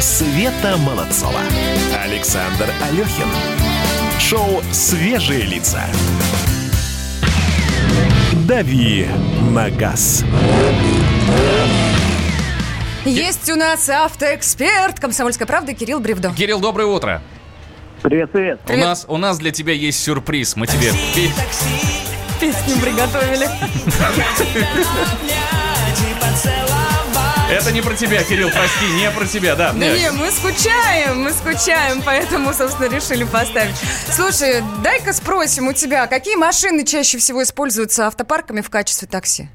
Света Молодцова. Александр Алехин. Шоу «Свежие лица». «Дави на газ». Есть у нас автоэксперт «Комсомольской правды» Кирилл Бревдо. Кирилл, доброе утро. Привет, привет. У нас, у нас для тебя есть сюрприз. Мы тебе... пе- Песню приготовили. Это не про тебя, Кирилл, прости, не про тебя, да. Да не, мы скучаем, мы скучаем, поэтому, собственно, решили поставить. Слушай, дай-ка спросим у тебя, какие машины чаще всего используются автопарками в качестве такси?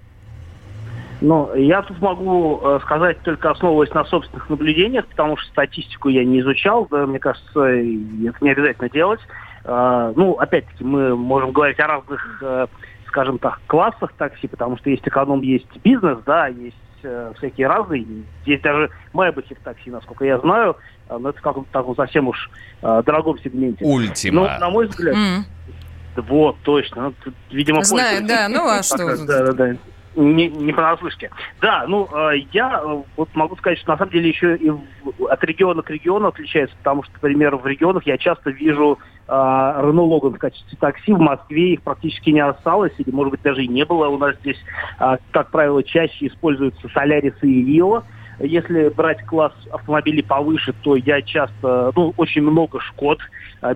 Ну, я тут могу э, сказать только основываясь на собственных наблюдениях, потому что статистику я не изучал, да, мне кажется, это не обязательно делать. Э, ну, опять-таки, мы можем говорить о разных, э, скажем так, классах такси, потому что есть эконом, есть бизнес, да, есть э, всякие разные. Есть даже майбахи в такси, насколько я знаю, э, но это в каком-то таком совсем уж э, дорогом сегменте. Ультима. Ну, на мой взгляд, М, вот, точно. Ну, видимо, Знаю, да, ну а что? Да, да, да. Не, не понаслышке. Да, ну, э, я э, вот могу сказать, что на самом деле еще и от региона к региону отличается, потому что, например, в регионах я часто вижу э, Renault Logan в качестве такси. В Москве их практически не осталось, или, может быть, даже и не было. У нас здесь, э, как правило, чаще используются Солярис и Рио. Если брать класс автомобилей повыше, то я часто, ну, очень много Шкод.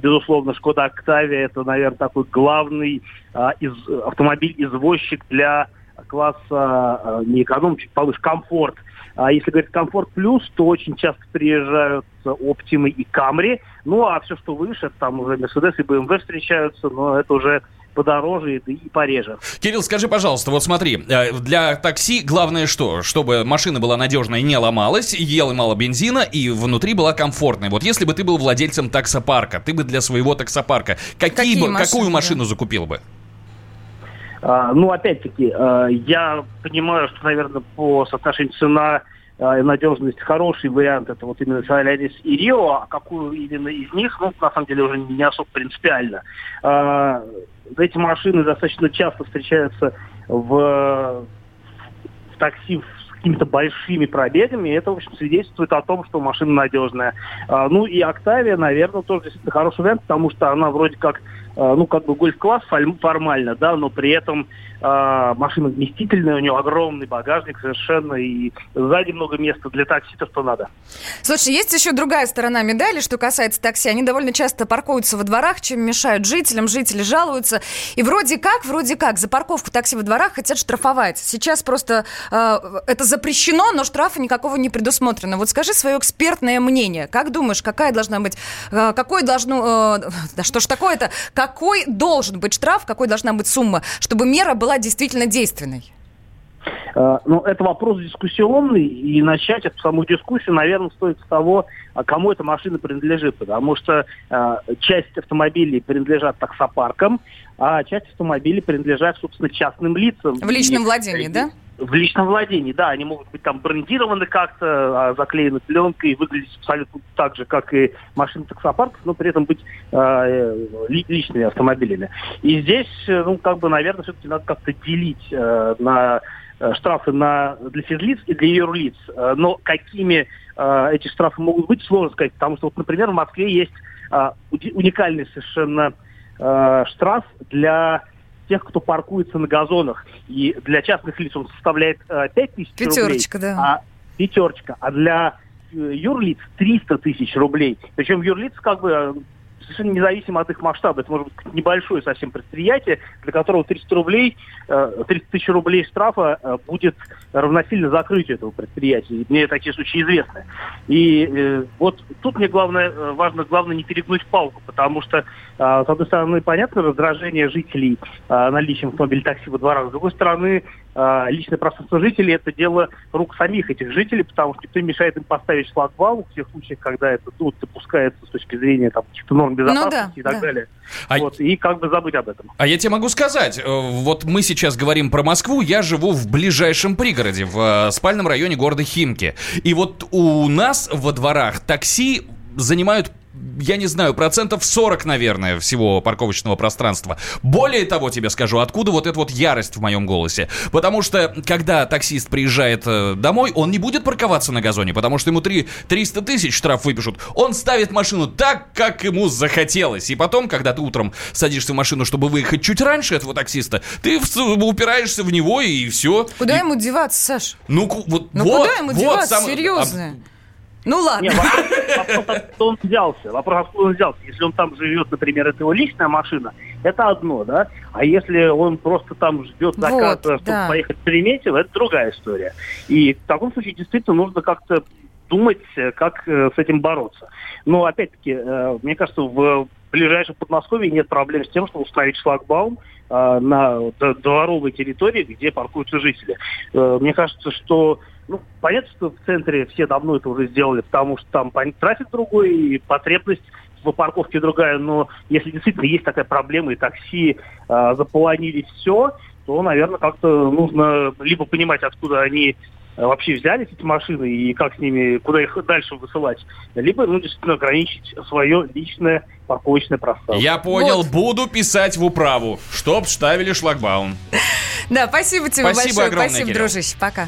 Безусловно, Шкода Октавия это, наверное, такой главный из, автомобиль-извозчик для класса а, не эконом, чуть повыше, комфорт. А если говорить комфорт плюс, то очень часто приезжают Оптимы и Камри. Ну, а все, что выше, там уже Мерседес и БМВ встречаются, но это уже подороже и, и пореже. Кирилл, скажи, пожалуйста, вот смотри, э, для такси главное что? Чтобы машина была надежной, не ломалась, ела мало бензина и внутри была комфортной. Вот если бы ты был владельцем таксопарка, ты бы для своего таксопарка какие Какие бы, машины, какую да? машину закупил бы? А, ну, опять-таки, а, я понимаю, что, наверное, по соотношению цена а, и надежность хороший вариант это вот именно Солярис и Рио, а какую именно из них, ну, на самом деле, уже не особо принципиально. Эти машины достаточно часто встречаются в, в такси с какими-то большими пробегами, и это, в общем, свидетельствует о том, что машина надежная. Ну и Октавия, наверное, тоже действительно хороший вариант, потому что она вроде как, ну, как бы гольф-класс формально, да, но при этом а, машина вместительная, у нее огромный багажник совершенно, и сзади много места для такси, то, что надо. Слушай, есть еще другая сторона медали, что касается такси. Они довольно часто паркуются во дворах, чем мешают жителям. Жители жалуются. И вроде как, вроде как, за парковку такси во дворах хотят штрафовать. Сейчас просто э, это запрещено, но штрафа никакого не предусмотрено. Вот скажи свое экспертное мнение. Как думаешь, какая должна быть, э, какой должно, э, да что ж такое-то, какой должен быть штраф, какой должна быть сумма, чтобы мера была действительно действенной? Э, Ну, это вопрос дискуссионный, и начать эту саму дискуссию, наверное, стоит с того, а кому эта машина принадлежит, потому что э, часть автомобилей принадлежат таксопаркам, а часть автомобилей принадлежат, собственно, частным лицам. В личном И- владении, да? В личном владении, да, они могут быть там брендированы как-то, а, заклеены пленкой, выглядеть абсолютно так же, как и машины таксопарков, но при этом быть э, ли- личными автомобилями. И здесь, э, ну, как бы, наверное, все-таки надо как-то делить э, на э, штрафы на, для физлиц и для юрлиц. Э, Но какими э, эти штрафы могут быть, сложно сказать, потому что, вот, например, в Москве есть э, уникальный совершенно э, штраф для тех, кто паркуется на газонах. И для частных лиц он составляет э, 5 тысяч рублей. Пятерочка, да. А, пятерочка. А для э, юрлиц 300 тысяч рублей. Причем юрлиц как бы э, совершенно независимо от их масштаба. Это может быть небольшое совсем предприятие, для которого 300 рублей, э, 300 тысяч рублей штрафа э, будет равносильно закрытию этого предприятия. Мне такие случаи известны. И э, вот тут мне главное, э, важно, главное не перегнуть палку, потому что, э, с одной стороны, понятно раздражение жителей э, наличием автомобиля такси во дворах, с другой стороны, э, личное пространство жителей это дело рук самих этих жителей, потому что не мешает им поставить шлагбаум в тех случаях, когда это ну, допускается с точки зрения там, каких-то норм безопасности Ну да, и так да. далее. А- Вот, и как бы забыть об этом. А я тебе могу сказать, э, вот мы сейчас говорим про Москву, я живу в ближайшем пригороде, в э, спальном районе города Химки. И вот у нас во дворах такси занимают я не знаю, процентов 40, наверное, всего парковочного пространства. Более того, тебе скажу, откуда вот эта вот ярость в моем голосе. Потому что, когда таксист приезжает э, домой, он не будет парковаться на газоне, потому что ему 3, 300 тысяч штраф выпишут. Он ставит машину так, как ему захотелось. И потом, когда ты утром садишься в машину, чтобы выехать чуть раньше этого таксиста, ты упираешься в него и все. Куда и... ему деваться, Саш? Ну, вот, ну вот, куда ему вот, деваться, сам... серьезно? Ну ладно. Нет, вопрос, вопрос, откуда он взялся. Вопрос, откуда он взялся. Если он там живет, например, это его личная машина, это одно, да? А если он просто там ждет заказа, Вот, чтобы да. поехать в Шереметьево, это другая история. И в таком случае действительно нужно как-то думать, э, как э, с этим бороться. Но опять-таки, э, мне кажется, в ближайшем Подмосковье нет проблем с тем, чтобы установить шлагбаум э, на дворовой территории, где паркуются жители. Э, Мне кажется, что ну, понятно, что в центре все давно это уже сделали, потому что там трафик другой, и потребность в парковке другая, но если действительно есть такая проблема, и такси э, заполонили все, то, наверное, как-то нужно либо понимать, откуда они э, вообще взялись, эти машины, и как с ними, куда их дальше высылать, либо, ну, действительно, ограничить свое личное парковочное пространство. Я понял, Вот. буду писать в управу, чтоб ставили шлагбаум. Да, спасибо тебе Спасибо большое. огромное, спасибо, дружище. Пока.